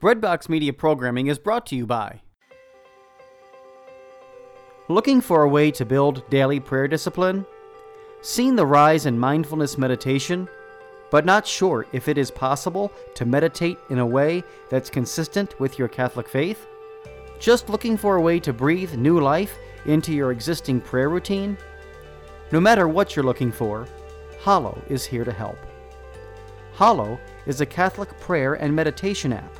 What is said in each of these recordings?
Breadbox Media programming is brought to you by. Looking for a way to build daily prayer discipline? Seen the rise in mindfulness meditation, but not sure if it is possible to meditate in a way that's consistent with your Catholic faith? Just looking for a way to breathe new life into your existing prayer routine? No matter what you're looking for, Hallow is here to help. Hallow is a Catholic prayer and meditation app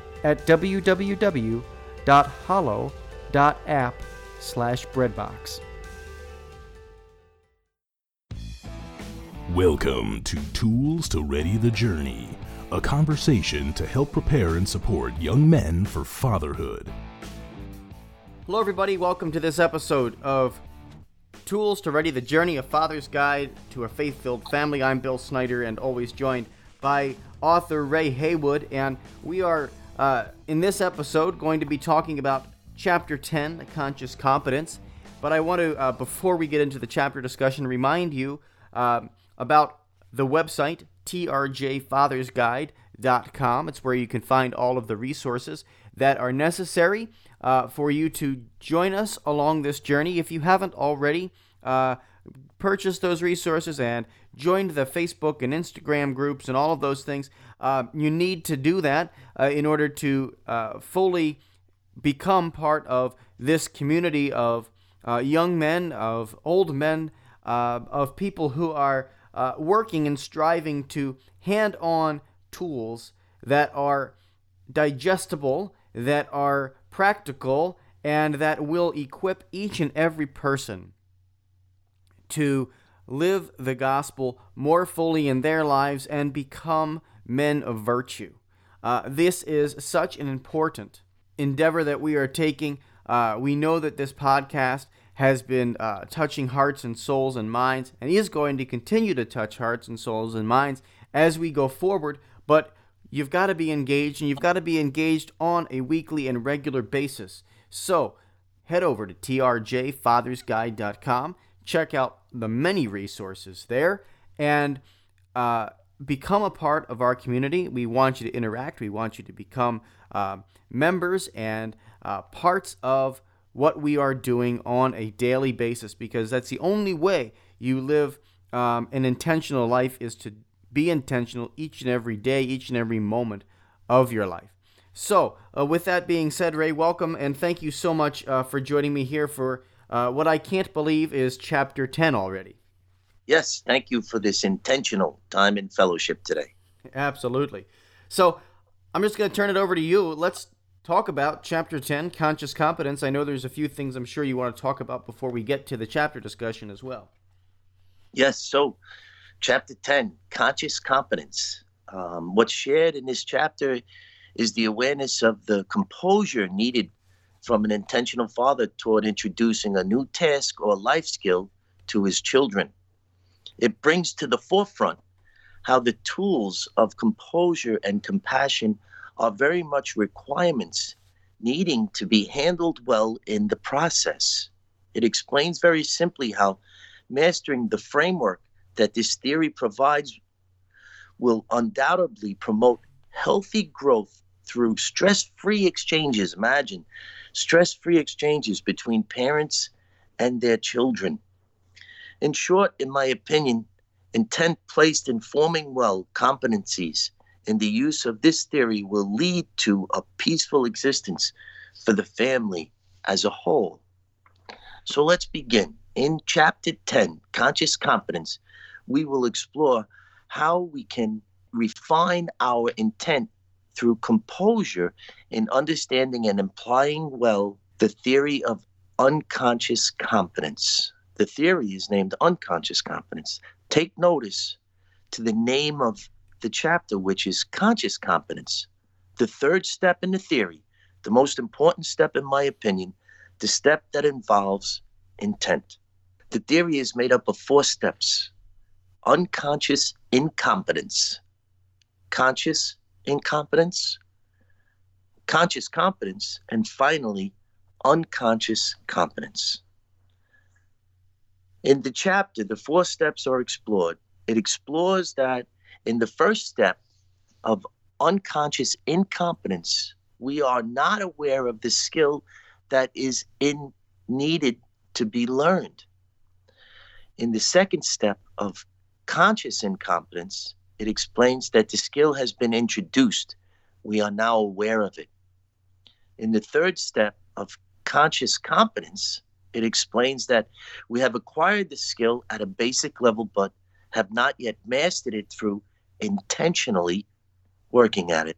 at www.hallow.app slash breadbox. Welcome to Tools to Ready the Journey, a conversation to help prepare and support young men for fatherhood. Hello, everybody. Welcome to this episode of Tools to Ready the Journey, a father's guide to a faith filled family. I'm Bill Snyder and always joined by author Ray Haywood. And we are uh, in this episode, going to be talking about Chapter 10, the Conscious Competence. But I want to, uh, before we get into the chapter discussion, remind you uh, about the website, trjfathersguide.com. It's where you can find all of the resources that are necessary uh, for you to join us along this journey. If you haven't already, uh, purchased those resources and joined the Facebook and Instagram groups and all of those things. Uh, you need to do that uh, in order to uh, fully become part of this community of uh, young men, of old men, uh, of people who are working and striving to hand on tools that are digestible, that are practical, and that will equip each and every person to live the gospel more fully in their lives and become men of virtue. Uh, this is such an important endeavor that we are taking. Uh, we know that this podcast has been uh, touching hearts and souls and minds, and is going to continue to touch hearts and souls and minds as we go forward. But you've got to be engaged, and you've got to be engaged on a weekly and regular basis. So head over to trjfathersguide.com, check out the many resources there, and uh, become a part of our community. We want you to interact. We want you to become uh, members and uh, parts of what we are doing on a daily basis because that's the only way you live um, an intentional life is to be intentional each and every day, each and every moment of your life. So, uh, with that being said, Ray, welcome and thank you so much uh, for joining me here for uh, what I can't believe is chapter 10 already. Yes, thank you for this intentional time in fellowship today. Absolutely. So I'm just going to turn it over to you. Let's talk about chapter 10, conscious competence. I know there's a few things I'm sure you want to talk about before we get to the chapter discussion as well. Yes, so chapter 10, conscious competence. Um, what's shared in this chapter is the awareness of the composure needed from an intentional father toward introducing a new task or life skill to his children. It brings to the forefront how the tools of composure and compassion are very much requirements needing to be handled well in the process. It explains very simply how mastering the framework that this theory provides will undoubtedly promote healthy growth through stress free exchanges. Imagine stress free exchanges between parents and their children. In short, in my opinion, intent placed in forming well competencies in the use of this theory will lead to a peaceful existence for the family as a whole. So let's begin. In chapter 10, Conscious Competence, we will explore how we can refine our intent through composure in understanding and implying well the theory of unconscious competence. The theory is named unconscious competence. Take notice to the name of the chapter, which is conscious competence. The third step in the theory, the most important step in my opinion, the step that involves intent. The theory is made up of four steps unconscious incompetence, conscious incompetence, conscious competence, and finally, unconscious competence. In the chapter, the four steps are explored. It explores that in the first step of unconscious incompetence, we are not aware of the skill that is in needed to be learned. In the second step of conscious incompetence, it explains that the skill has been introduced. We are now aware of it. In the third step of conscious competence, it explains that we have acquired the skill at a basic level but have not yet mastered it through intentionally working at it.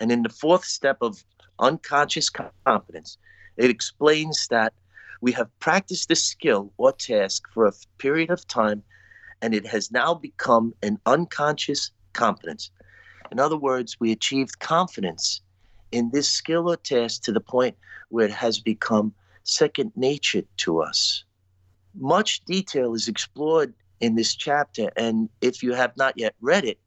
And in the fourth step of unconscious competence, it explains that we have practiced the skill or task for a period of time and it has now become an unconscious competence. In other words, we achieved confidence in this skill or task to the point where it has become second nature to us. Much detail is explored in this chapter, and if you have not yet read it,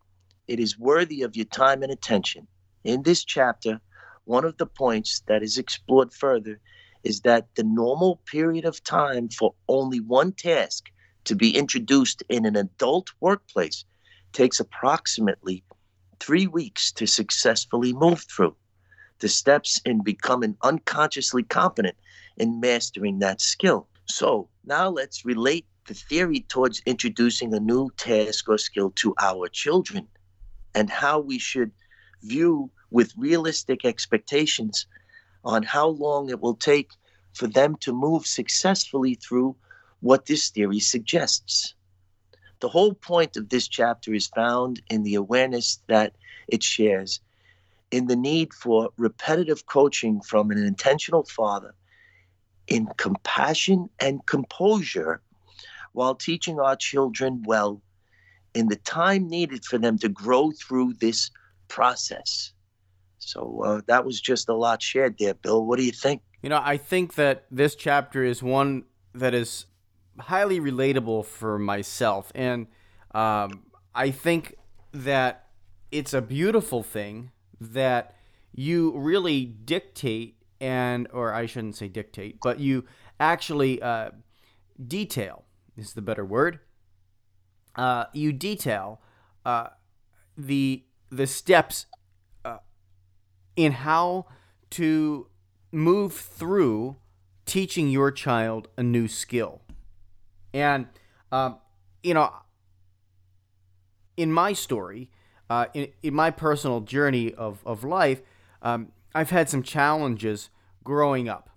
it is worthy of your time and attention. In this chapter, one of the points that is explored further is that the normal period of time for only one task to be introduced in an adult workplace takes approximately three weeks to successfully move through the steps in becoming unconsciously competent in mastering that skill. So now let's relate the theory towards introducing a new task or skill to our children and how we should view with realistic expectations on how long it will take for them to move successfully through what this theory suggests. The whole point of this chapter is found in the awareness that it shares in the need for repetitive coaching from an intentional father in compassion and composure while teaching our children well in the time needed for them to grow through this process. So uh, that was just a lot shared there, Bill. What do you think? You know, I think that this chapter is one that is highly relatable for myself. And um, I think that it's a beautiful thing that you really dictate and or I shouldn't say dictate, but you actually uh, detail is the better word. Uh, you detail uh, the the steps uh, in how to move through teaching your child a new skill, and um, you know, in my story, uh, in, in my personal journey of, of life, um, I've had some challenges growing up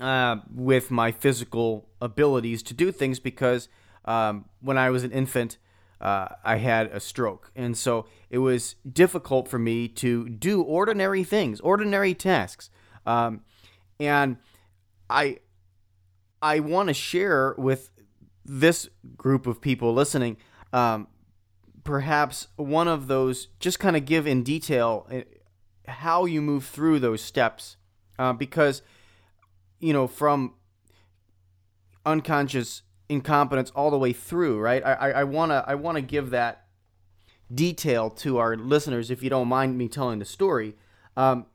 uh, with my physical abilities to do things because um, when I was an infant, uh, I had a stroke. And so it was difficult for me to do ordinary things, ordinary tasks. Um, and I, I want to share with this group of people listening um, perhaps one of those, just kind of give in detail uh, how you move through those steps. Uh, because, you know, from unconscious incompetence all the way through, right? I, wanna I wanna give that detail to our listeners if you don't mind me telling the story. Um,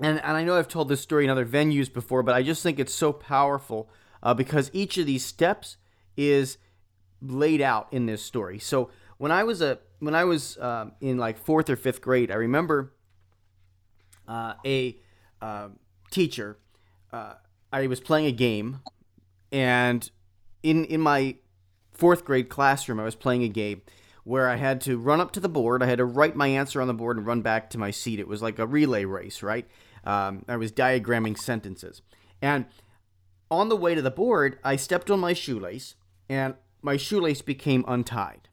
and, and I know I've told this story in other venues before, but I just think it's so powerful uh, because each of these steps is laid out in this story. So when I was a when I was um, in like fourth or fifth grade, I remember uh, a uh, teacher. Uh, I was playing a game, and in in my fourth grade classroom, I was playing a game where I had to run up to the board. I had to write my answer on the board and run back to my seat. It was like a relay race, right? Um, I was diagramming sentences, and on the way to the board, I stepped on my shoelace, and my shoelace became untied.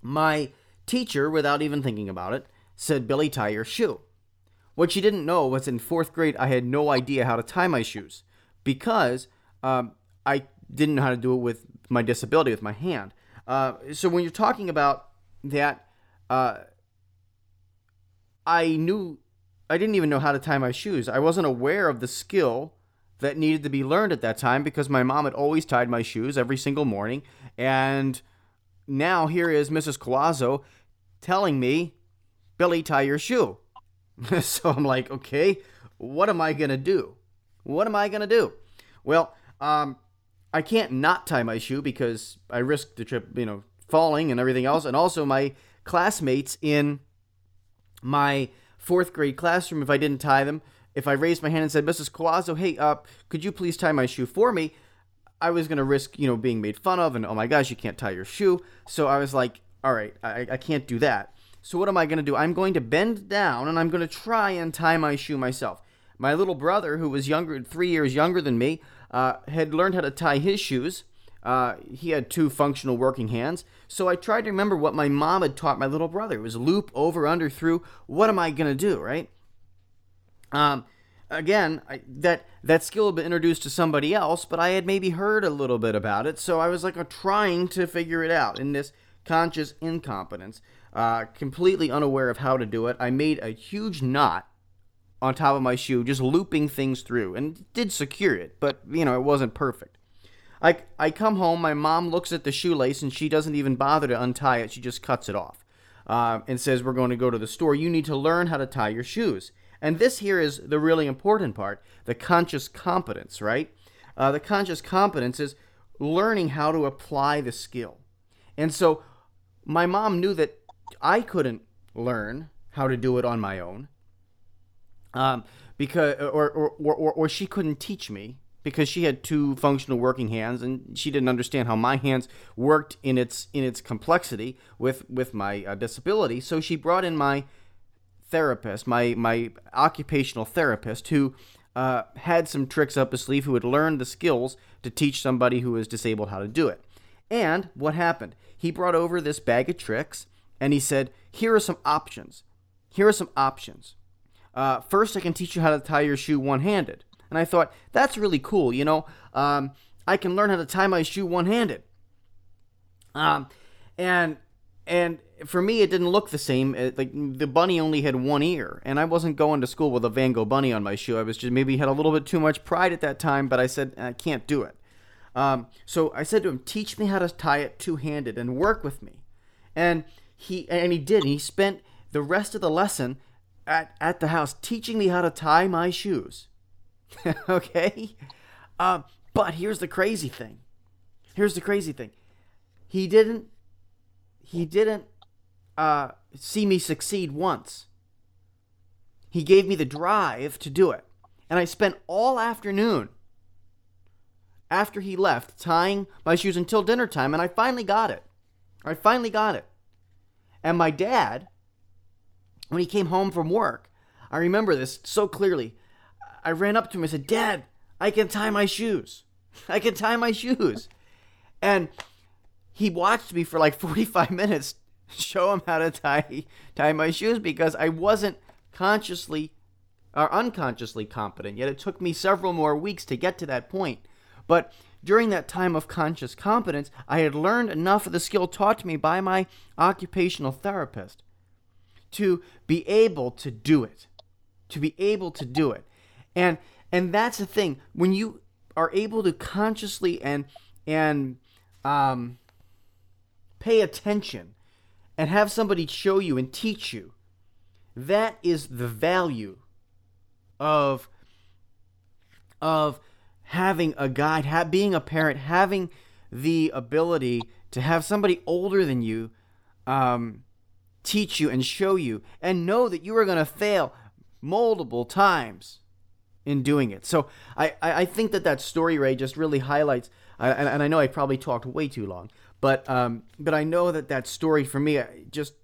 My teacher, without even thinking about it, said, Billy, tie your shoe. What she didn't know was in fourth grade, I had no idea how to tie my shoes because um, I didn't know how to do it with my disability, with my hand. Uh, so when you're talking about that, uh, I knew I didn't even know how to tie my shoes. I wasn't aware of the skill that needed to be learned at that time because my mom had always tied my shoes every single morning. And now here is Mrs. Coazo telling me, Billy, tie your shoe. so I'm like, okay, what am I going to do? What am I going to do? Well, um, I can't not tie my shoe because I risk the trip, you know, falling and everything else. And also, my classmates in my fourth grade classroom, if I didn't tie them, if I raised my hand and said, Mrs. Coazo, hey, uh, could you please tie my shoe for me? I was going to risk, you know, being made fun of and, oh my gosh, you can't tie your shoe. So I was like, all right, I, I can't do that. So what am I going to do? I'm going to bend down and I'm going to try and tie my shoe myself. My little brother, who was younger, three years younger than me, uh, had learned how to tie his shoes. Uh, he had two functional working hands. So I tried to remember what my mom had taught my little brother. It was loop, over, under, through. What am I going to do, right? Um, again, I, that that skill had been introduced to somebody else, but I had maybe heard a little bit about it. So I was like trying to figure it out in this conscious incompetence, uh, completely unaware of how to do it. I made a huge knot on top of my shoe, just looping things through, and did secure it, but you know it wasn't perfect. I, I come home, my mom looks at the shoelace and she doesn't even bother to untie it. She just cuts it off uh, and says, We're going to go to the store. You need to learn how to tie your shoes. And this here is the really important part the conscious competence, right? Uh, the conscious competence is learning how to apply the skill. And so my mom knew that I couldn't learn how to do it on my own. Um, because or, or, or, or she couldn't teach me because she had two functional working hands and she didn't understand how my hands worked in its in its complexity with with my uh, disability. So she brought in my therapist my my occupational therapist who uh, had some tricks up his sleeve who had learned the skills to teach somebody who is disabled how to do it. And what happened? He brought over this bag of tricks and he said here are some options. Here are some options. Uh, first i can teach you how to tie your shoe one-handed and I thought, that's really cool, you know. Um, I can learn how to tie my shoe one handed. Um, and and for me, it didn't look the same. It, like the bunny only had one ear, and I wasn't going to school with a Van Gogh bunny on my shoe. I was just maybe had a little bit too much pride at that time, but I said I can't do it. Um, so I said to him, "Teach me how to tie it two handed and work with me." And he and he did. And he spent the rest of the lesson at at the house teaching me how to tie my shoes. okay? Um, but here's the crazy thing. Here's the crazy thing. He didn't he didn't uh, see me succeed once. He gave me the drive to do it. And I spent all afternoon after he left tying my shoes until dinner time and I finally got it. I finally got it. And my dad when he came home from work, I remember this so clearly. I ran up to him and said, Dad, I can tie my shoes. I can tie my shoes. And he watched me for like 45 minutes show him how to tie tie my shoes because I wasn't consciously or unconsciously competent yet. It took me several more weeks to get to that point. But during that time of conscious competence, I had learned enough of the skill taught to me by my occupational therapist to be able to do it. To be able to do it. And and that's the thing. When you are able to consciously and and um, pay attention and have somebody show you and teach you that is the value of of having a guide ha- being a parent having the ability to have somebody older than you um, teach you and show you and know that you are going to fail multiple times in doing it. So I, I think that that story, Ray, just really highlights, and, and I know I probably talked way too long, but um, but I know that that story for me uh, just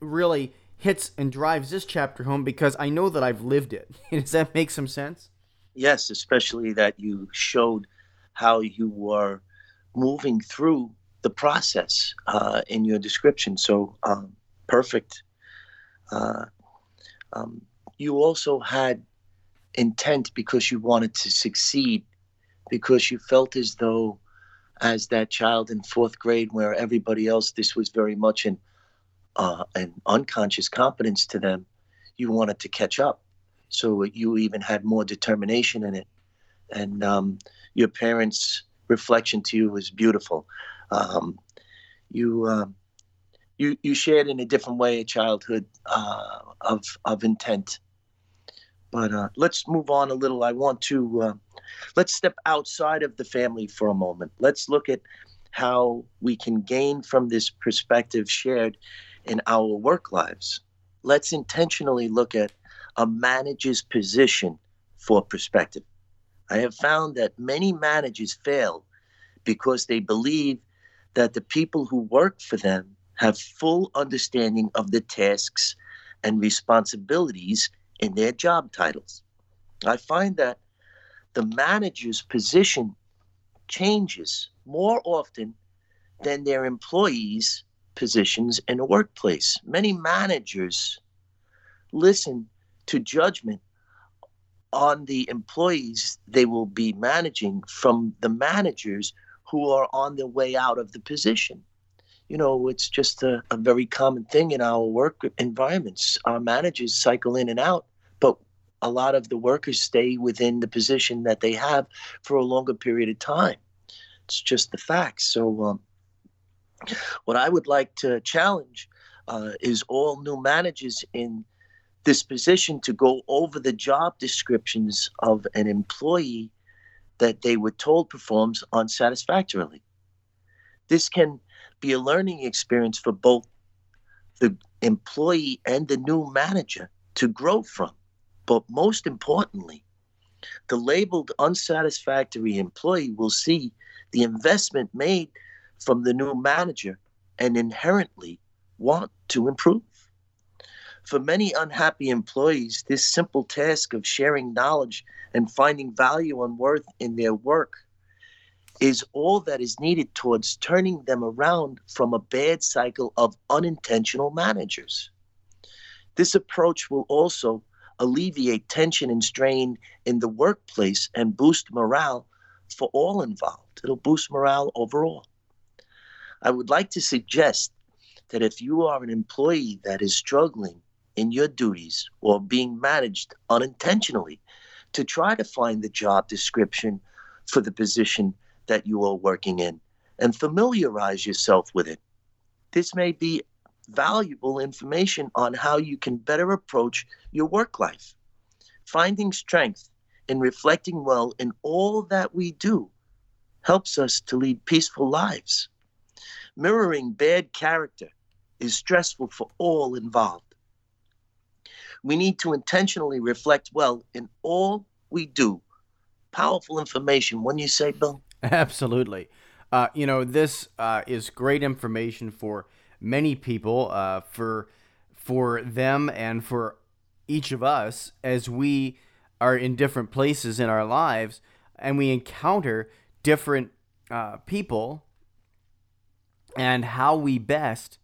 really hits and drives this chapter home because I know that I've lived it. Does that make some sense? Yes, especially that you showed how you were moving through the process uh, in your description. So um, perfect. Uh, um, you also had intent because you wanted to succeed, because you felt as though, as that child in fourth grade, where everybody else, this was very much an uh, an unconscious competence to them. you wanted to catch up. So you even had more determination in it. And um, your parents' reflection to you was beautiful. Um, you, uh, you, you shared in a different way a childhood uh, of, of intent. But uh, let's move on a little. I want to uh, let's step outside of the family for a moment. Let's look at how we can gain from this perspective shared in our work lives. Let's intentionally look at a manager's position for perspective. I have found that many managers fail because they believe that the people who work for them have full understanding of the tasks and responsibilities in their job titles. I find that the manager's position changes more often than their employees' positions in a workplace. Many managers listen to judgment on the employees they will be managing from the managers who are on their way out of the position. You know, it's just a, a very common thing in our work environments. Our managers cycle in and out, a lot of the workers stay within the position that they have for a longer period of time. It's just the facts. So, um, what I would like to challenge uh, is all new managers in this position to go over the job descriptions of an employee that they were told performs unsatisfactorily. This can be a learning experience for both the employee and the new manager to grow from. But most importantly, the labeled unsatisfactory employee will see the investment made from the new manager and inherently want to improve. For many unhappy employees, this simple task of sharing knowledge and finding value and worth in their work is all that is needed towards turning them around from a bad cycle of unintentional managers. This approach will also alleviate tension and strain in the workplace and boost morale for all involved. It'll boost morale overall. I would like to suggest that if you are an employee that is struggling in your duties or being managed unintentionally to try to find the job description for the position that you are working in and familiarize yourself with it. This may be valuable information on how you can better approach your work life. Finding strength in reflecting well in all that we do helps us to lead peaceful lives. Mirroring bad character is stressful for all involved. We need to intentionally reflect well in all we do. Powerful information. When you say, Bill? Absolutely. Uh, you know, this uh, is great information for many people, uh, for for them and for each of us as we are in different places in our lives and we encounter different uh, people and how we best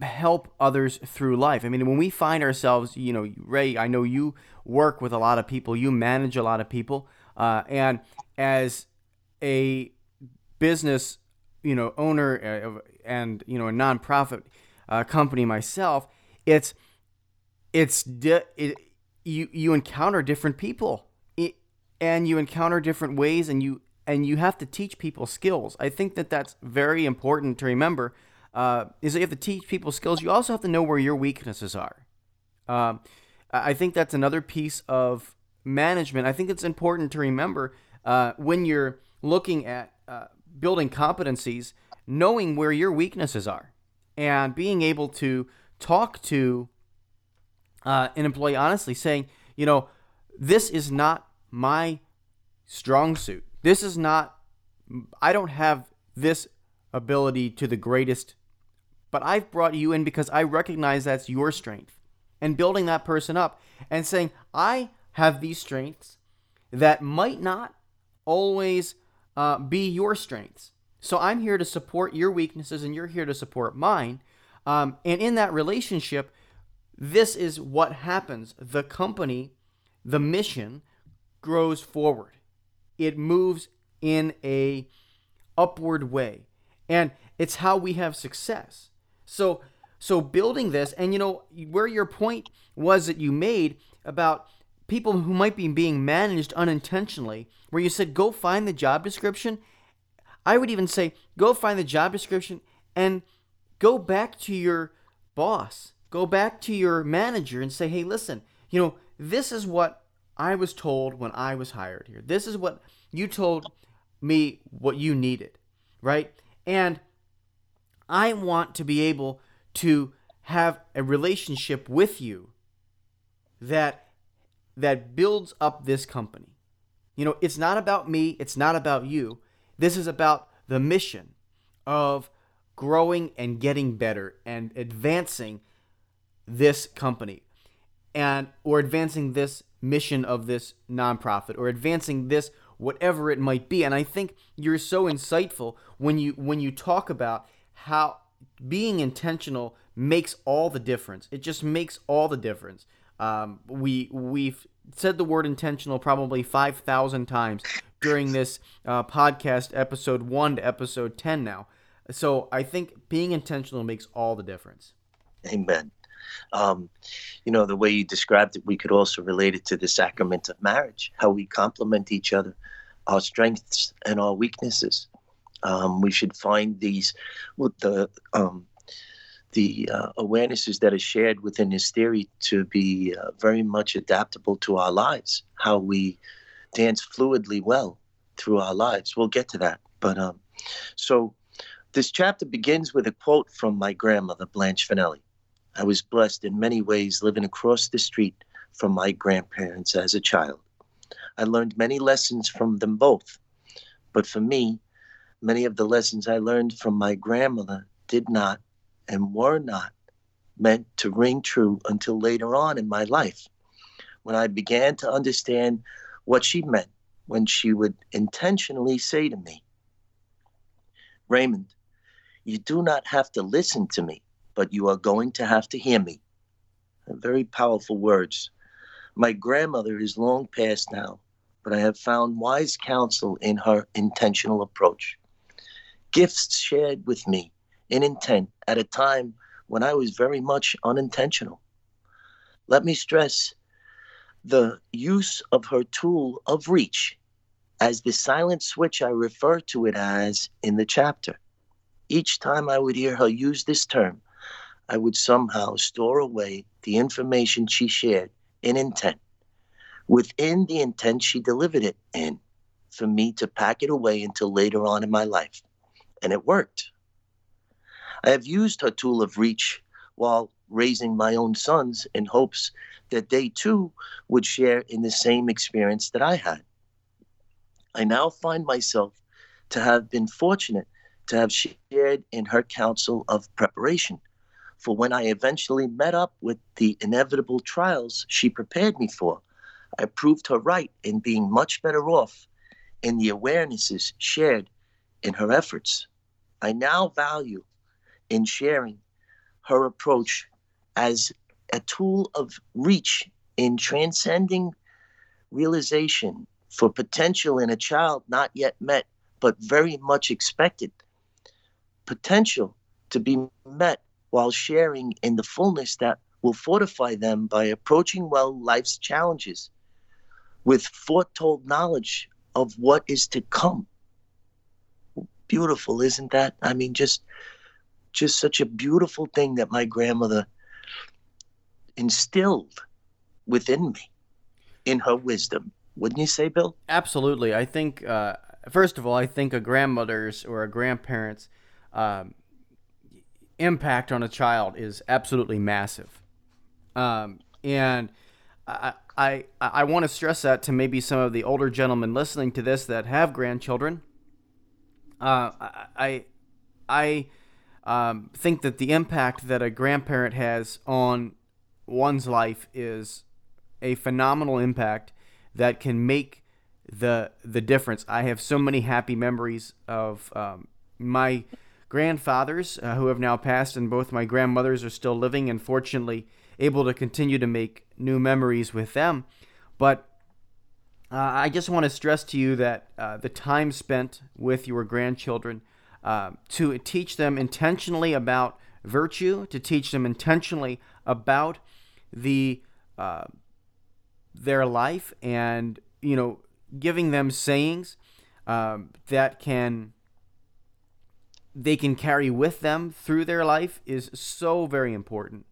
help others through life. I mean, when we find ourselves, you know, Ray, I know you work with a lot of people, you manage a lot of people, uh, and as a business, you know, owner uh, and you know a nonprofit uh, company myself, it's it's di- it, you you encounter different people, it, and you encounter different ways, and you and you have to teach people skills. I think that that's very important to remember uh, is that you have to teach people skills. You also have to know where your weaknesses are. Um, I think that's another piece of management. I think it's important to remember uh, when you're looking at uh, building competencies, knowing where your weaknesses are and being able to talk to uh, an employee honestly, saying, you know, this is not my strong suit. This is not, I don't have this ability to the greatest but I've brought you in because I recognize that's your strength. And building that person up and saying, I have these strengths that might not always uh, be your strengths. So I'm here to support your weaknesses and you're here to support mine. Um, and in that relationship, this is what happens. The company, the mission grows forward. It moves in a upward way. And it's how we have success. So so building this, and you know where your point was that you made about people who might be being managed unintentionally, where you said go find the job description. I would even say go find the job description and go back to your boss, go back to your manager and say, hey, listen, you know, this is what I was told when I was hired here. This is what you told me what you needed, right? And I want to be able to have a relationship with you that that builds up this company. You know, it's not about me, it's not about you. This is about the mission of growing and getting better and advancing this company and or advancing this mission of this nonprofit or advancing this whatever it might be and i think you're so insightful when you when you talk about how being intentional makes all the difference it just makes all the difference um, we we've said the word intentional probably 5000 times during this uh, podcast episode 1 to episode 10 now. So i think being intentional makes all the difference. Amen. Um, you know, the way you described it, we could also relate it to the sacrament of marriage, how we complement each other, our strengths and our weaknesses. Um, we should find these, the um, the uh, awarenesses that are shared within his theory to be uh, very much adaptable to our lives. How we dance fluidly well through our lives. We'll get to that, but um, so this chapter begins with a quote from my grandmother, Blanche Finelli. I was blessed in many ways living across the street from my grandparents as a child. I learned many lessons from them both, but for me, many of the lessons I learned from my grandmother did not and were not meant to ring true until later on in my life, when I began to understand what she meant when she would intentionally say to me, Raymond, you do not have to listen to me but you are going to have to hear me. Very powerful words. My grandmother is long past now, but I have found wise counsel in her intentional approach. Gifts shared with me in intent at a time when I was very much unintentional. Let me stress the use of her tool of reach as the silent switch I refer to it as in the chapter. Each time I would hear her use this term, I would somehow store away the information she shared in intent, within the intent she delivered it in, for me to pack it away until later on in my life. And it worked. I have used her tool of reach while raising my own sons in hopes that they too would share in the same experience that I had. I now find myself to have been fortunate to have shared in her counsel of preparation for when I eventually met up with the inevitable trials she prepared me for. I proved her right in being much better off in the awarenesses shared in her efforts. I now value in sharing her approach as a tool of reach in transcending realization for potential in a child not yet met but very much expected. Potential to be met while sharing in the fullness that will fortify them by approaching well life's challenges with foretold knowledge of what is to come. Beautiful, isn't that? I mean, just just such a beautiful thing that my grandmother instilled within me in her wisdom. Wouldn't you say, Bill? Absolutely. I think, uh, first of all, I think a grandmother's or a grandparent's um, impact on a child is absolutely massive. Um, and I, I, I want to stress that to maybe some of the older gentlemen listening to this that have grandchildren. Uh, I, I um, think that the impact that a grandparent has on one's life is a phenomenal impact that can make the the difference. I have so many happy memories of um, my grandfathers uh, who have now passed, and both my grandmothers are still living, and fortunately able to continue to make new memories with them. But uh, I just want to stress to you that uh, the time spent with your grandchildren uh, to teach them intentionally about virtue, to teach them intentionally about the uh, their life, and you know, giving them sayings um, that can they can carry with them through their life is so very important.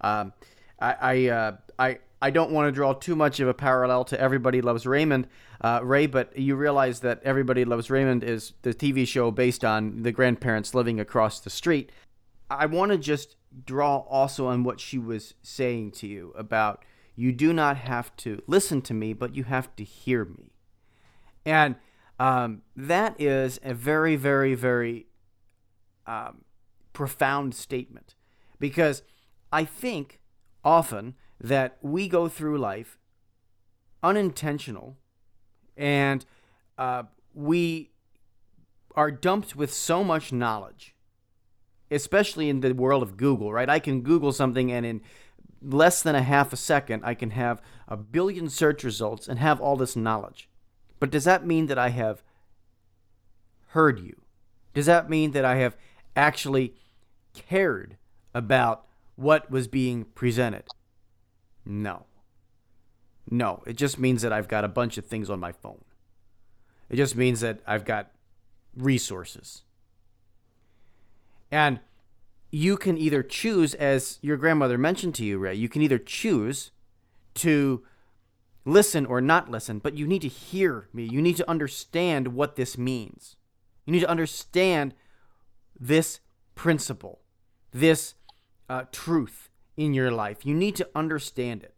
Um, I I, uh, I I don't want to draw too much of a parallel to Everybody Loves Raymond, uh, Ray, but you realize that Everybody Loves Raymond is the TV show based on the grandparents living across the street. I want to just draw also on what she was saying to you about you do not have to listen to me, but you have to hear me. And um, that is a very, very, very um, profound statement because I think often that we go through life unintentional and uh, we are dumped with so much knowledge, especially in the world of Google, right? I can Google something and in less than a half a second, I can have a billion search results and have all this knowledge. But does that mean that I have heard you? Does that mean that I have actually cared about what was being presented? No. No, it just means that I've got a bunch of things on my phone. It just means that I've got resources. And you can either choose, as your grandmother mentioned to you, Ray, you can either choose to listen or not listen, but you need to hear me. You need to understand what this means. You need to understand this principle, this uh, truth in your life. You need to understand it.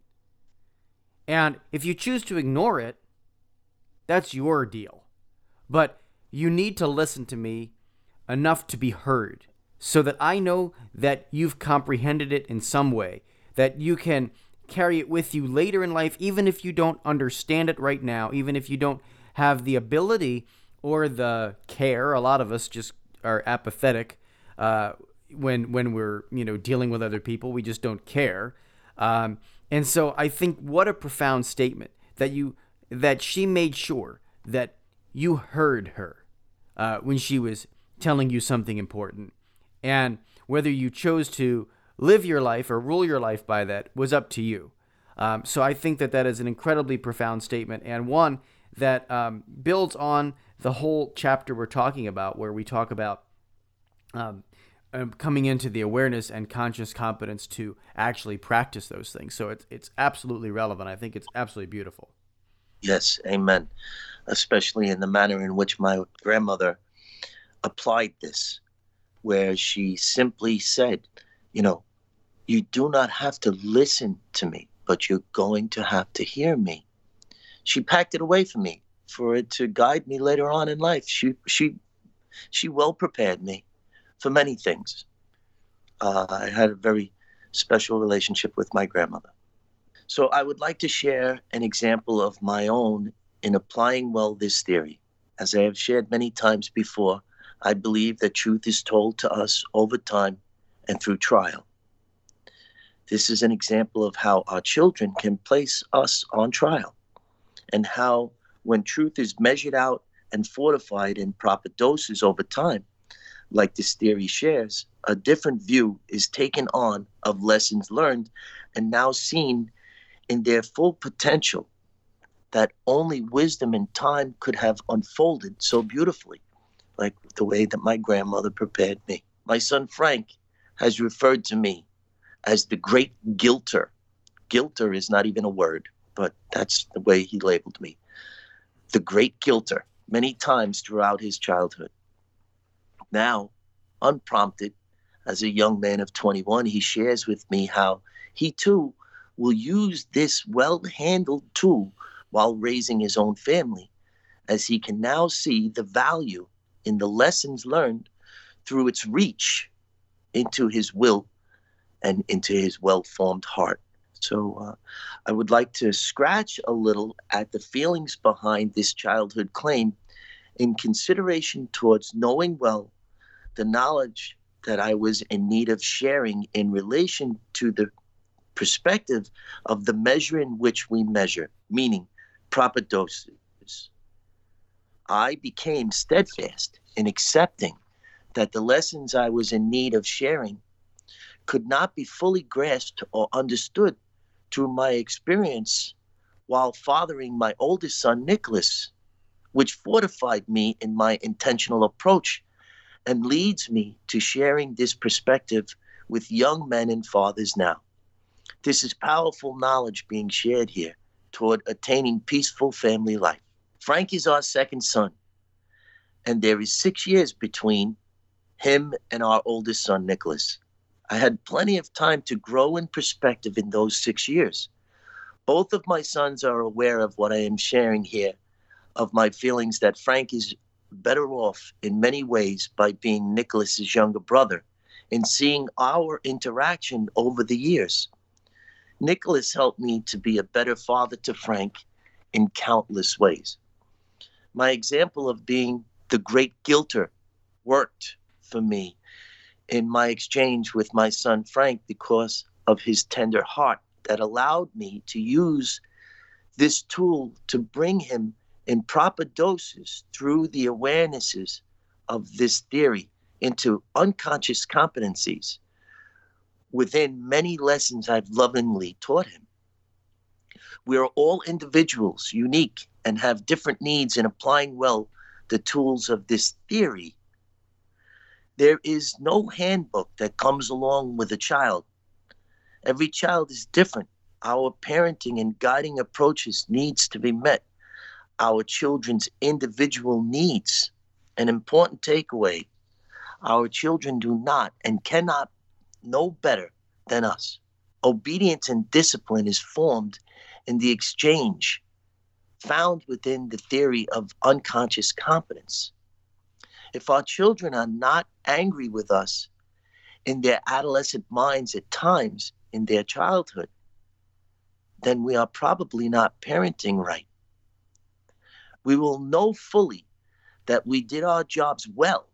And if you choose to ignore it, that's your deal. But you need to listen to me enough to be heard so that I know that you've comprehended it in some way, that you can carry it with you later in life, even if you don't understand it right now, even if you don't have the ability or the care. A lot of us just are apathetic uh, when when we're you know dealing with other people. We just don't care. Um, and so I think what a profound statement that you that she made sure that you heard her uh, when she was telling you something important, and whether you chose to live your life or rule your life by that was up to you. Um, so I think that that is an incredibly profound statement and one that um, builds on the whole chapter we're talking about, where we talk about um, Um, coming into the awareness and conscious competence to actually practice those things. So it's it's absolutely relevant. I think it's absolutely beautiful. Yes, amen. Especially in the manner in which my grandmother applied this, where she simply said, you know, you do not have to listen to me, but you're going to have to hear me. She packed it away for me for it to guide me later on in life. She she she well prepared me for many things. Uh, I had a very special relationship with my grandmother. So I would like to share an example of my own in applying well this theory. As I have shared many times before, I believe that truth is told to us over time and through trial. This is an example of how our children can place us on trial and how when truth is measured out and fortified in proper doses over time, like this theory shares, a different view is taken on of lessons learned and now seen in their full potential that only wisdom and time could have unfolded so beautifully, like the way that my grandmother prepared me. My son Frank has referred to me as the great guilter. Guilter is not even a word, but that's the way he labeled me the great guilter many times throughout his childhood. Now, unprompted, as a young man of 21, he shares with me how he too will use this well handled tool while raising his own family, as he can now see the value in the lessons learned through its reach into his will and into his well formed heart. So uh, I would like to scratch a little at the feelings behind this childhood claim in consideration towards knowing well the knowledge that I was in need of sharing in relation to the perspective of the measure in which we measure, meaning proper doses. I became steadfast in accepting that the lessons I was in need of sharing could not be fully grasped or understood through my experience while fathering my oldest son, Nicholas, which fortified me in my intentional approach and leads me to sharing this perspective with young men and fathers now. This is powerful knowledge being shared here toward attaining peaceful family life. Frank is our second son, and there is six years between him and our oldest son, Nicholas. I had plenty of time to grow in perspective in those six years. Both of my sons are aware of what I am sharing here, of my feelings that Frank is better off in many ways by being Nicholas's younger brother and seeing our interaction over the years. Nicholas helped me to be a better father to Frank in countless ways. My example of being the great guilter worked for me in my exchange with my son Frank because of his tender heart that allowed me to use this tool to bring him in proper doses through the awarenesses of this theory into unconscious competencies within many lessons I've lovingly taught him. We are all individuals, unique, and have different needs in applying well the tools of this theory. There is no handbook that comes along with a child. Every child is different. Our parenting and guiding approaches needs to be met. Our children's individual needs. An important takeaway our children do not and cannot know better than us. Obedience and discipline is formed in the exchange found within the theory of unconscious competence. If our children are not angry with us in their adolescent minds at times in their childhood, then we are probably not parenting right. We will know fully that we did our jobs well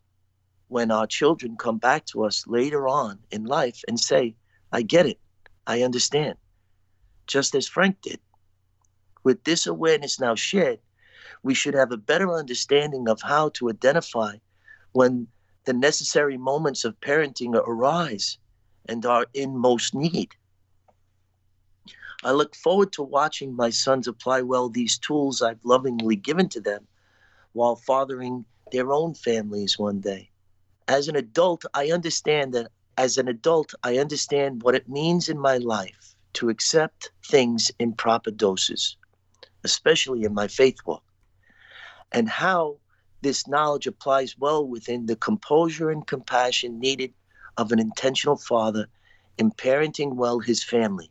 when our children come back to us later on in life and say, I get it, I understand, just as Frank did. With this awareness now shared, we should have a better understanding of how to identify when the necessary moments of parenting arise and are in most need. I look forward to watching my sons apply well these tools I've lovingly given to them while fathering their own families one day as an adult, I understand that as an adult, I understand what it means in my life to accept things in proper doses, especially in my faith walk, and how this knowledge applies well within the composure and compassion needed of an intentional father in parenting well his family.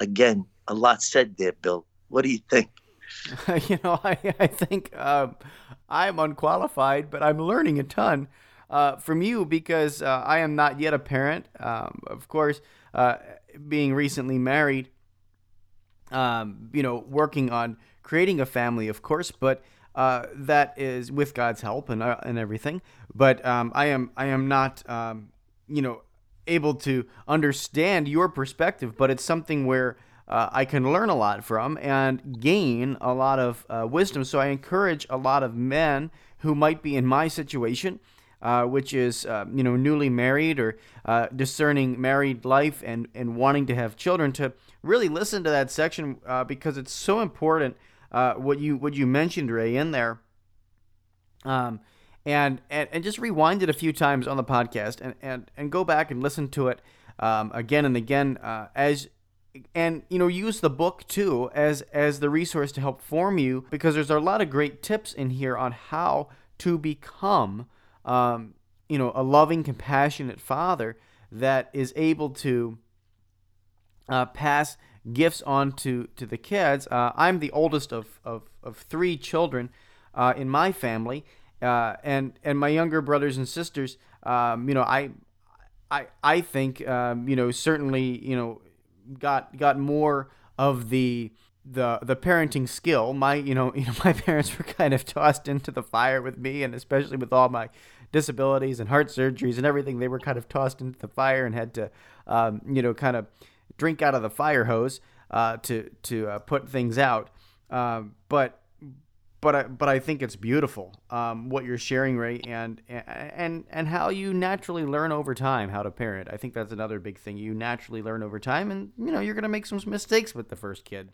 Again, a lot said there, Bill. What do you think? you know, I, I think um, I'm unqualified, but I'm learning a ton uh, from you because uh, I am not yet a parent. Um, of course, uh, being recently married, um, you know, working on creating a family, of course, but uh, that is with God's help and uh, and everything. But um, I am I am not um, you know able to understand your perspective, but it's something where. Uh, I can learn a lot from and gain a lot of wisdom. So I encourage a lot of men who might be in my situation uh, which is uh, you know newly married or uh, discerning married life and and wanting to have children to really listen to that section uh, because it's so important uh, what you what you mentioned Ray in there um and, and and just rewind it a few times on the podcast and and, and go back and listen to it um, again and again uh, as and you know use the book too as as the resource to help form you because there's a lot of great tips in here on how to become um, you know, a loving, compassionate father that is able to uh, pass gifts on to, to the kids. Uh, I'm the oldest of, of, of three children uh, in my family, uh, and and my younger brothers and sisters. Um, you know, I I I think um, you know certainly you know got got more of the the the parenting skill. My you know you know my parents were kind of tossed into the fire with me, and especially with all my disabilities and heart surgeries and everything, they were kind of tossed into the fire and had to um, you know kind of drink out of the fire hose uh, to to uh, put things out. Um, but but I, but I think it's beautiful um, what you're sharing, Ray, and and and how you naturally learn over time how to parent. I think that's another big thing. You naturally learn over time, and you know you're gonna make some mistakes with the first kid,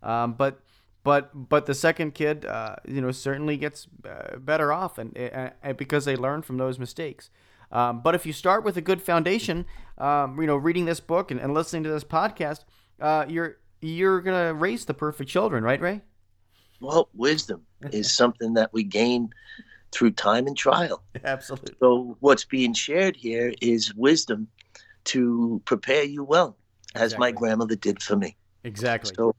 um, but but but the second kid, uh, you know, certainly gets uh, better off, and, and, because they learn from those mistakes. Um, but if you start with a good foundation, um, you know, reading this book and, and listening to this podcast, uh, you're you're gonna raise the perfect children, right, Ray? Well, wisdom is something that we gain through time and trial. Absolutely. So what's being shared here is wisdom to prepare you well, as exactly. my grandmother did for me. Exactly. So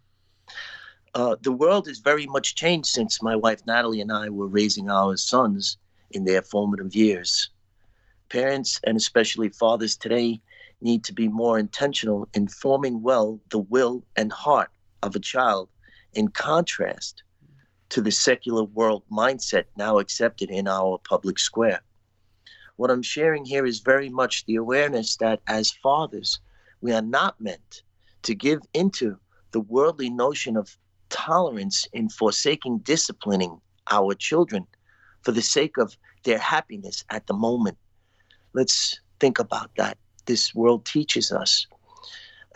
uh, the world has very much changed since my wife Natalie and I were raising our sons in their formative years. Parents and especially fathers today need to be more intentional in forming well the will and heart of a child in contrast to the secular world mindset now accepted in our public square. What I'm sharing here is very much the awareness that as fathers, we are not meant to give into the worldly notion of tolerance in forsaking disciplining our children for the sake of their happiness at the moment. Let's think about that. This world teaches us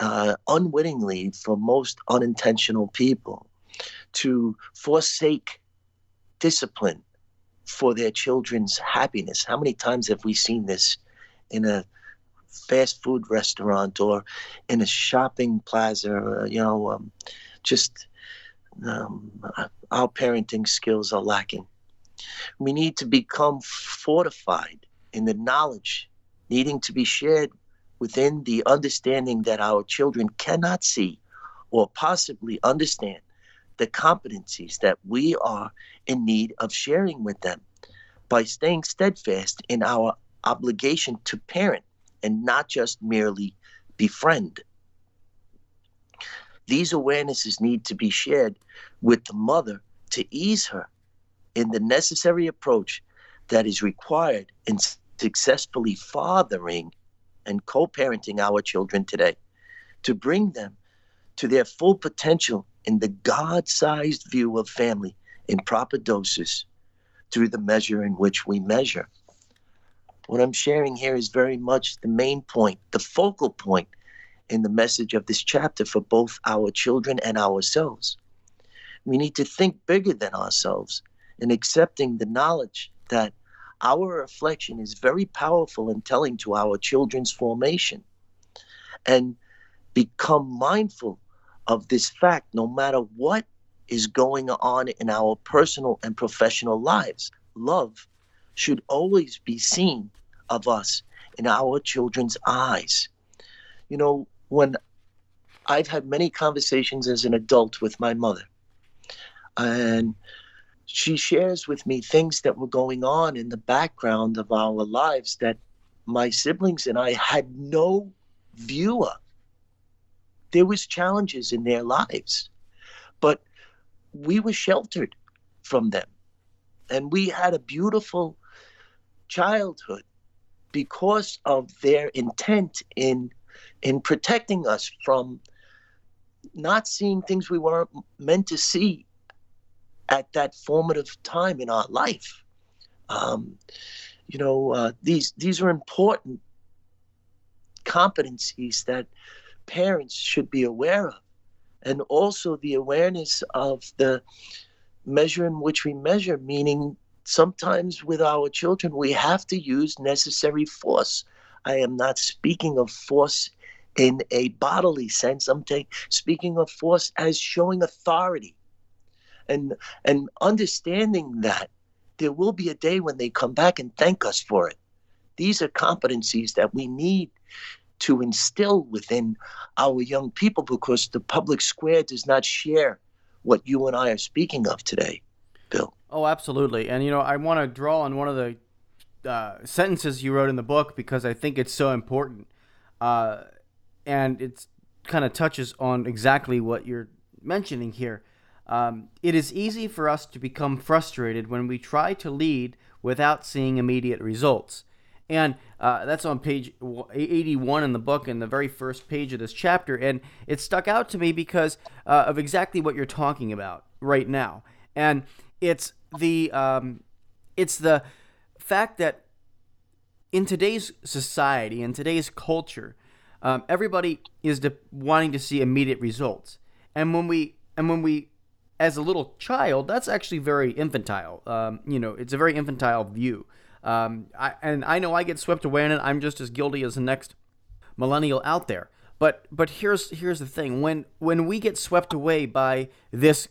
uh, unwittingly for most unintentional people to forsake discipline for their children's happiness. How many times have we seen this in a fast food restaurant or in a shopping plaza? You know, um, just um, our parenting skills are lacking. We need to become fortified in the knowledge needing to be shared within the understanding that our children cannot see or possibly understand the competencies that we are in need of sharing with them by staying steadfast in our obligation to parent and not just merely befriend. These awarenesses need to be shared with the mother to ease her in the necessary approach that is required in successfully fathering and co parenting our children today to bring them to their full potential in the God sized view of family in proper doses through the measure in which we measure. What I'm sharing here is very much the main point, the focal point in the message of this chapter for both our children and ourselves. We need to think bigger than ourselves in accepting the knowledge that our reflection is very powerful in telling to our children's formation and become mindful of this fact no matter what is going on in our personal and professional lives. Love should always be seen of us in our children's eyes. You know, when I've had many conversations as an adult with my mother, and she shares with me things that were going on in the background of our lives that my siblings and I had no view of. There was challenges in their lives, but we were sheltered from them. And we had a beautiful childhood because of their intent in in protecting us from not seeing things we weren't meant to see at that formative time in our life. Um, you know, uh, these these are important competencies that parents should be aware of, and also the awareness of the measure in which we measure, meaning sometimes with our children we have to use necessary force. I am not speaking of force in a bodily sense. I'm take, speaking of force as showing authority and and understanding that there will be a day when they come back and thank us for it. These are competencies that we need to instill within our young people because the public square does not share what you and I are speaking of today, Bill. Oh, absolutely. And, you know, I want to draw on one of the uh, sentences you wrote in the book because I think it's so important. Uh, and it kind of touches on exactly what you're mentioning here. Um, it is easy for us to become frustrated when we try to lead without seeing immediate results. And uh, that's on page 81 in the book, in the very first page of this chapter. And it stuck out to me because uh, of exactly what you're talking about right now. and it's the um, it's the fact that in today's society, in today's culture, um, everybody is de- wanting to see immediate results, and when we and when we as a little child, that's actually very infantile. Um, you know, it's a very infantile view. Um, I, and I know I get swept away in it. I'm just as guilty as the next millennial out there. But but here's here's the thing: when when we get swept away by this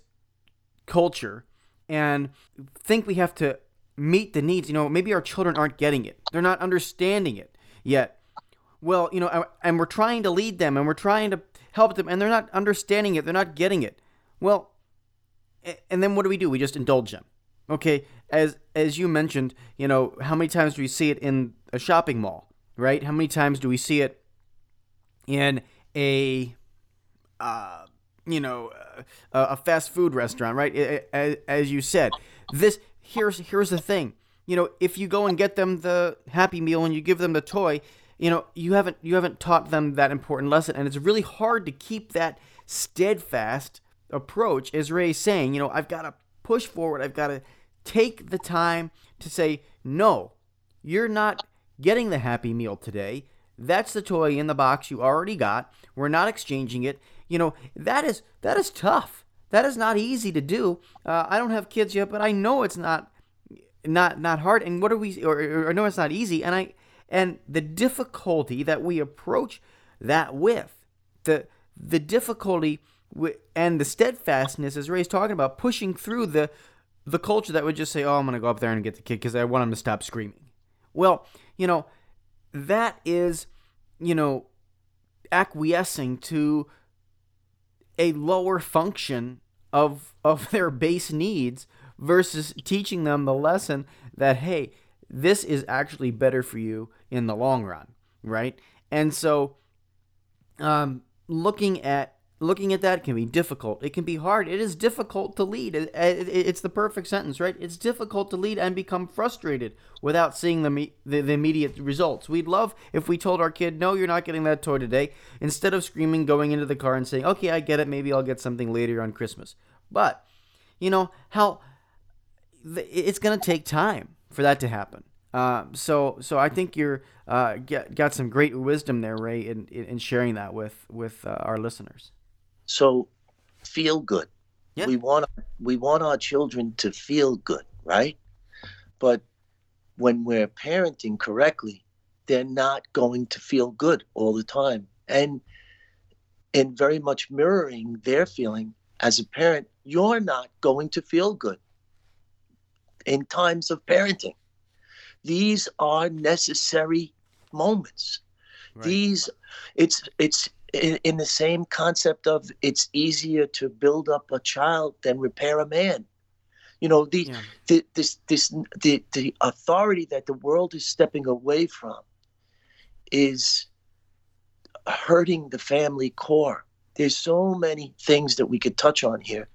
culture and think we have to meet the needs, you know, maybe our children aren't getting it. They're not understanding it yet. Well, you know, and we're trying to lead them and we're trying to help them and they're not understanding it. They're not getting it. Well, and then what do we do? We just indulge them. Okay, as as you mentioned, you know, how many times do we see it in a shopping mall, right? How many times do we see it in a uh, you know, a fast food restaurant, right? As, as you said, this here's here's the thing. You know, if you go and get them the Happy Meal and you give them the toy, you know, you haven't you haven't taught them that important lesson, and it's really hard to keep that steadfast approach, as Ray's saying, you know, I've got to push forward. I've got to take the time to say, no, you're not getting the Happy Meal today. That's the toy in the box you already got. We're not exchanging it. You know, that is that is tough. That is not easy to do. Uh, I don't have kids yet, but I know it's not not not hard. And what are we? Or, or, no, it's not easy. And I and the difficulty that we approach that with the the difficulty and the steadfastness, as Ray's talking about, pushing through the the culture that would just say, "Oh, I'm going to go up there and get the kid because I want him to stop screaming." Well, you know, that is, you know, acquiescing to a lower function of of their base needs versus teaching them the lesson that hey, this is actually better for you in the long run, right? And so, um, looking at looking at that can be difficult. It can be hard. It is difficult to lead. it's the perfect sentence, right? It's difficult to lead and become frustrated without seeing the, the, immediate results. We'd love if we told our kid, no, you're not getting that toy today, instead of screaming, going into the car and saying, okay, I get it. Maybe I'll get something later on Christmas. But, you know, how it's going to take time for that to happen. Uh, so, so I think you're uh, get, got some great wisdom there, Ray, in, in sharing that with with uh, our listeners. So feel good. Yeah. We want we want our children to feel good, right? But when we're parenting correctly, they're not going to feel good all the time. And and very much mirroring their feeling as a parent, you're not going to feel good in times of parenting. These are necessary moments. Right. These it's it's in, in the same concept of it's easier to build up a child than repair a man. You know, the, yeah. the this this the the authority that the world is stepping away from is hurting the family core. There's so many things that we could touch on here,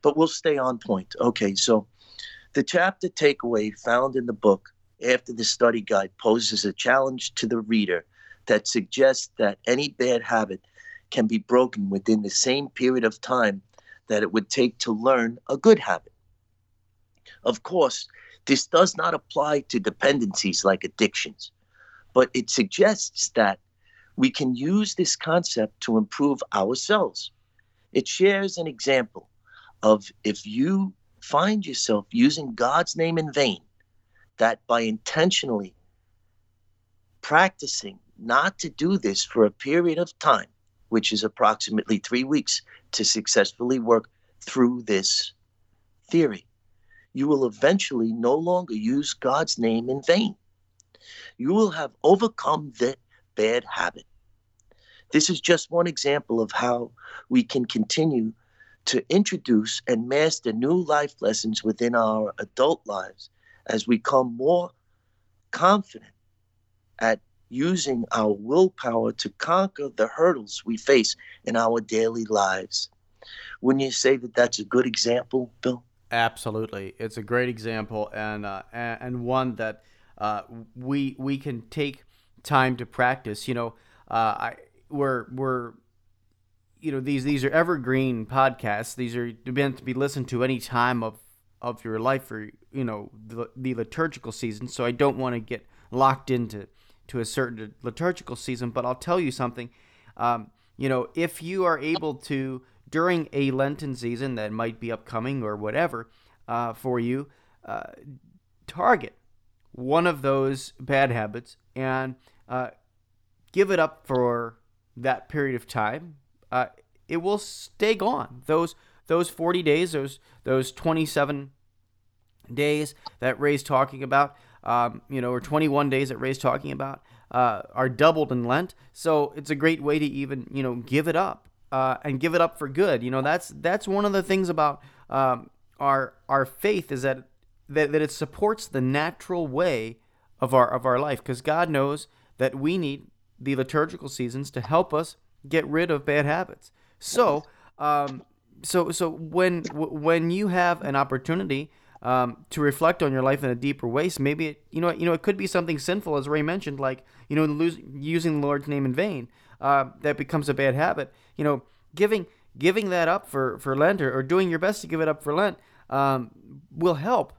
but we'll stay on point. Okay, so the chapter takeaway found in the book after the study guide poses a challenge to the reader that suggests that any bad habit can be broken within the same period of time that it would take to learn a good habit. Of course, this does not apply to dependencies like addictions, but it suggests that we can use this concept to improve ourselves. It shares an example of if you find yourself using God's name in vain, that by intentionally practicing not to do this for a period of time, which is approximately three weeks, to successfully work through this theory. You will eventually no longer use God's name in vain. You will have overcome the bad habit. This is just one example of how we can continue to introduce and master new life lessons within our adult lives as we become more confident at using our willpower to conquer the hurdles we face in our daily lives. Wouldn't you say that that's a good example, Bill? Absolutely, it's a great example and uh, and one that uh, we we can take time to practice. You know, uh, I we're we're you know these these are evergreen podcasts. These are meant to be listened to any time of of your life or you know the, the liturgical season. So I don't want to get locked into to a certain liturgical season. But I'll tell you something. Um, you know, if you are able to during a Lenten season that might be upcoming or whatever uh, for you, uh, target one of those bad habits and uh, give it up for that period of time. Uh, it will stay gone. Those those 40 days, those those 27 days that Ray's talking about, um, you know, or 21 days that Ray's talking about, uh, are doubled in Lent. So it's a great way to even you know give it up uh, and give it up for good. You know, that's that's one of the things about um, our our faith is that, that that it supports the natural way of our of our life because God knows that we need the liturgical seasons to help us get rid of bad habits. So, um, so so when when you have an opportunity um, to reflect on your life in a deeper way, so maybe it, you know you know it could be something sinful, as Ray mentioned, like you know lose, using the Lord's name in vain. Uh, that becomes a bad habit. You know, giving giving that up for for Lent or, or doing your best to give it up for Lent um, will help.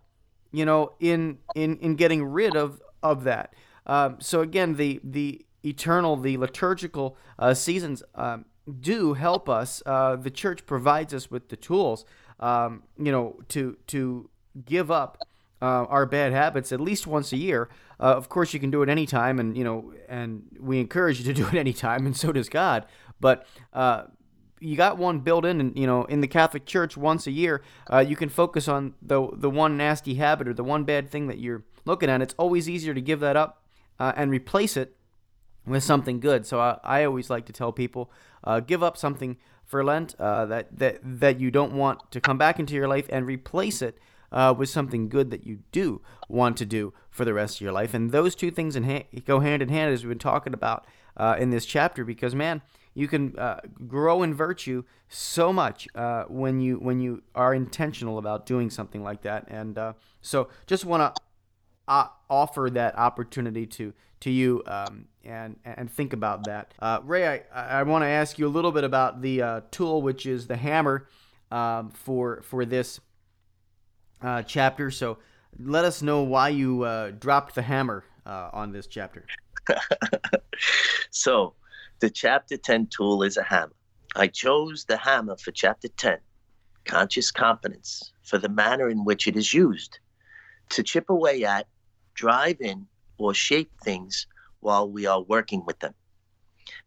You know, in in in getting rid of of that. Um, so again, the the eternal, the liturgical uh, seasons um, do help us. Uh, the church provides us with the tools, um, you know, to to give up uh, our bad habits at least once a year. Uh, of course, you can do it anytime, and you know, and we encourage you to do it anytime, and so does God. But uh, you got one built in, and you know, in the Catholic Church, once a year, uh, you can focus on the the one nasty habit or the one bad thing that you're looking at. It's always easier to give that up uh, and replace it with something good. So I, I always like to tell people, uh, give up something for Lent that that that you don't want to come back into your life and replace it uh, with something good that you do want to do for the rest of your life. And those two things in ha- go hand in hand as we've been talking about uh, in this chapter. Because man, you can uh, grow in virtue so much uh, when you when you are intentional about doing something like that. And so just want to offer that opportunity to to you um, and and think about that. Uh, Ray, I, I want to ask you a little bit about the uh, tool, which is the hammer um, for for this uh, chapter. So let us know why you uh, dropped the hammer uh, on this chapter. so the chapter 10 tool is a hammer. I chose the hammer for chapter 10, conscious competence, for the manner in which it is used to chip away at, drive in, or shape things while we are working with them.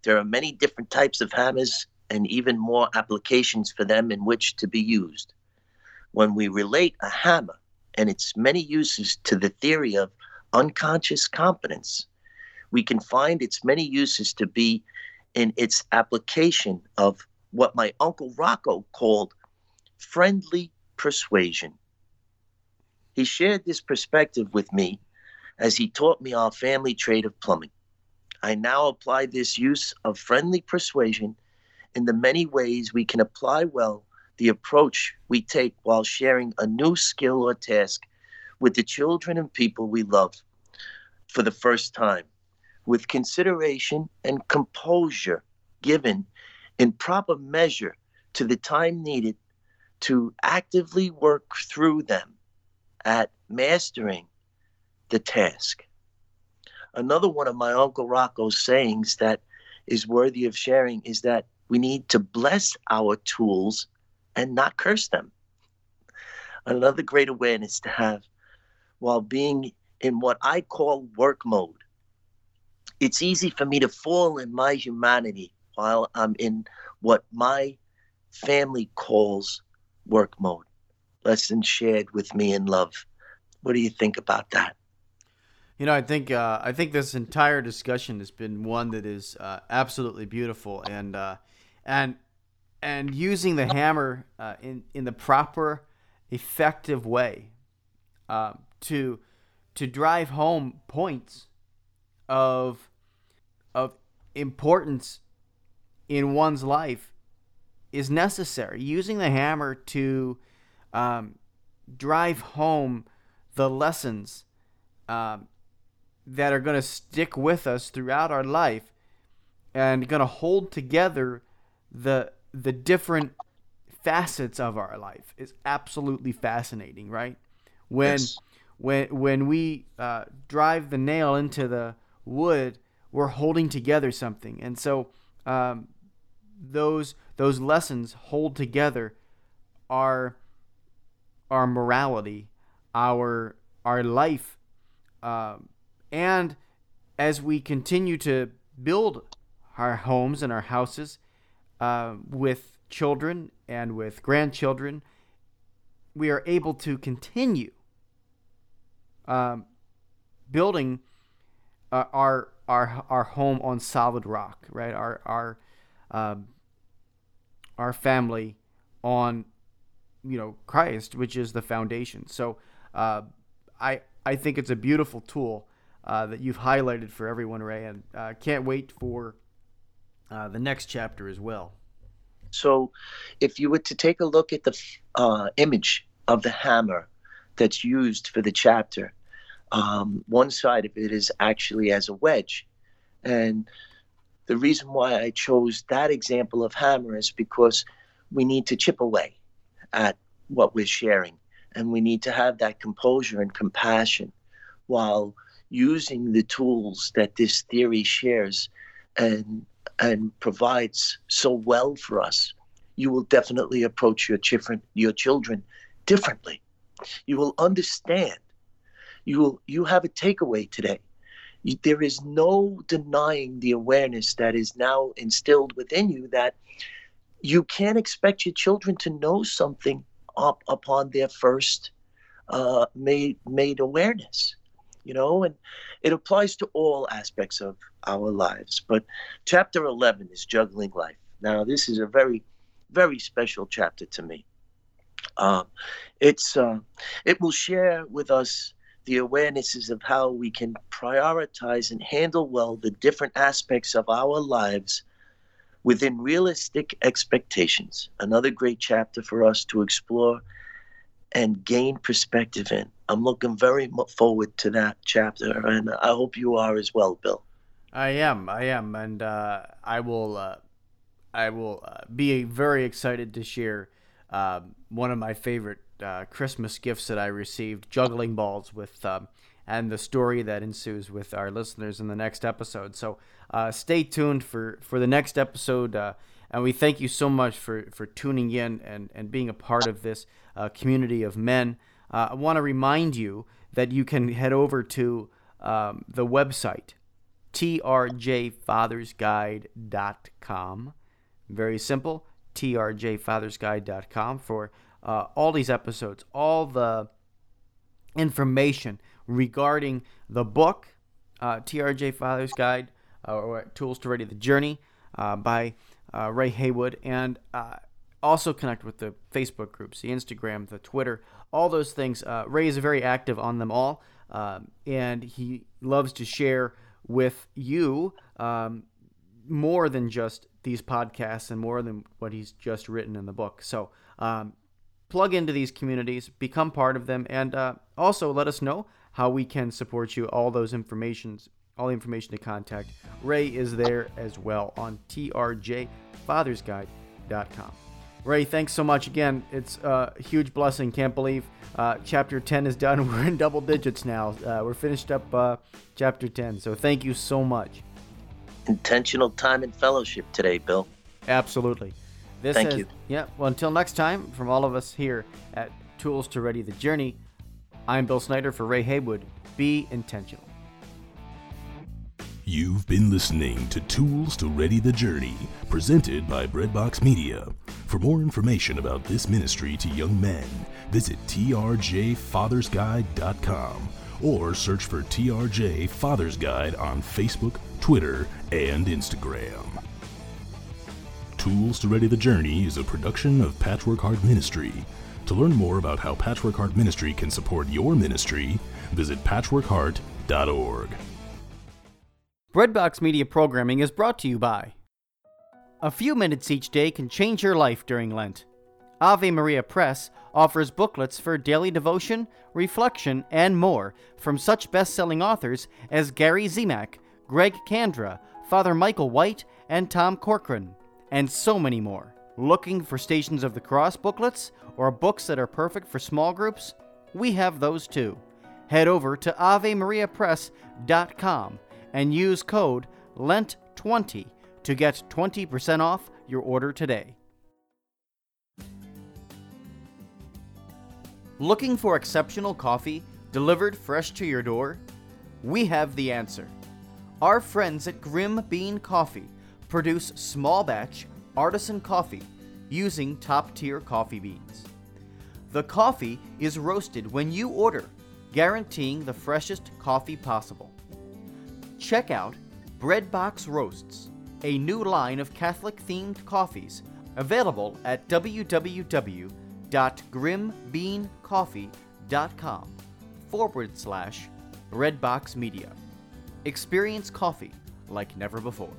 There are many different types of hammers and even more applications for them in which to be used. When we relate a hammer and its many uses to the theory of unconscious competence, we can find its many uses to be in its application of what my uncle Rocco called friendly persuasion. He shared this perspective with me as he taught me our family trade of plumbing. I now apply this use of friendly persuasion in the many ways we can apply well the approach we take while sharing a new skill or task with the children and people we love for the first time, with consideration and composure given in proper measure to the time needed to actively work through them at mastering the task. Another one of my Uncle Rocco's sayings that is worthy of sharing is that we need to bless our tools and not curse them. Another great awareness to have while being in what I call work mode. It's easy for me to fall in my humanity while I'm in what my family calls work mode. Lessons shared with me in love. What do you think about that? You know, I think uh, I think this entire discussion has been one that is uh, absolutely beautiful, and uh, and and using the hammer uh, in in the proper, effective way uh, to to drive home points of of importance in one's life is necessary. Using the hammer to um, drive home the lessons um, that are going to stick with us throughout our life and going to hold together the the different facets of our life is absolutely fascinating, right? When Yes. when when we uh, drive the nail into the wood, we're holding together something, and so um, those those lessons hold together our our morality, our our life, um, and as we continue to build our homes and our houses uh, with children and with grandchildren, we are able to continue um, building uh, our our our home on solid rock, right? Our our um, our family on you know Christ, which is the foundation. So uh, I I think it's a beautiful tool uh, that you've highlighted for everyone, Ray, and uh, can't wait for uh, the next chapter as well. So, if you were to take a look at the uh, image of the hammer that's used for the chapter, um, one side of it is actually as a wedge. And the reason why I chose that example of hammer is because we need to chip away at what we're sharing. And we need to have that composure and compassion while using the tools that this theory shares and and provides so well for us, you will definitely approach your children, your children differently. You will understand. You will you have a takeaway today. You, there is no denying the awareness that is now instilled within you that you can't expect your children to know something up upon their first uh, made made awareness you know, and it applies to all aspects of our lives. But chapter 11 is juggling life. Now, this is a very, very special chapter to me. Um, it's uh, it will share with us the awarenesses of how we can prioritize and handle well the different aspects of our lives within realistic expectations. Another great chapter for us to explore and gain perspective in. I'm looking very forward to that chapter, and I hope you are as well, Bill. I am, I am, and uh, I will, uh, I will uh, be very excited to share uh, one of my favorite uh, Christmas gifts that I received, juggling balls, with um, and the story that ensues with our listeners in the next episode. So uh, stay tuned for for the next episode, uh, and we thank you so much for for tuning in and and being a part of this community of men. Uh, I want to remind you that you can head over to um, the website trjfathersguide.com. Very simple, trjfathersguide.com for uh, all these episodes, all the information regarding the book, uh, TRJ Father's Guide, uh, or Tools to Ready the Journey uh, by uh, Ray Haywood, and uh, also connect with the Facebook groups, the Instagram, the Twitter, all those things. Uh, Ray is very active on them all, um, and he loves to share with you um, more than just these podcasts and more than what he's just written in the book. So um, plug into these communities, become part of them, and uh, also let us know how we can support you. All those informations, all the information to contact Ray is there as well on trjfathersguide.com. Ray, thanks so much again. It's a huge blessing. Can't believe uh, chapter 10 is done. We're in double digits now. Uh, we're finished up uh, chapter 10. So thank you so much. Intentional time and fellowship today, Bill. Absolutely. This Thank has- you. Yeah. Well, until next time, from all of us here at Tools to Ready the Journey, I'm Bill Snyder for Ray Haywood. Be intentional. You've been listening to Tools to Ready the Journey, presented by Breadbox Media. For more information about this ministry to young men, visit trjfathersguide.com or search for TRJ Father's Guide on Facebook, Twitter, and Instagram. Tools to Ready the Journey is a production of Patchwork Heart Ministry. To learn more about how Patchwork Heart Ministry can support your ministry, visit patchworkheart.org. Breadbox Media programming is brought to you by. A few minutes each day can change your life during Lent. Ave Maria Press offers booklets for daily devotion, reflection, and more from such best selling authors as Gary Zimak, Greg Kandra, Father Michael White, and Tom Corcoran, and so many more. Looking for Stations of the Cross booklets or books that are perfect for small groups? We have those too. Head over to AveMariaPress.com and use code LENT20 to get 20% off your order today. Looking for exceptional coffee delivered fresh to your door? We have the answer. Our friends at Grim Bean Coffee produce small batch artisan coffee using top tier coffee beans. The coffee is roasted when you order, guaranteeing the freshest coffee possible. Check out Breadbox Roasts, a new line of Catholic themed coffees available at www.grimbeancoffee.com forward slash Breadbox Media. Experience coffee like never before.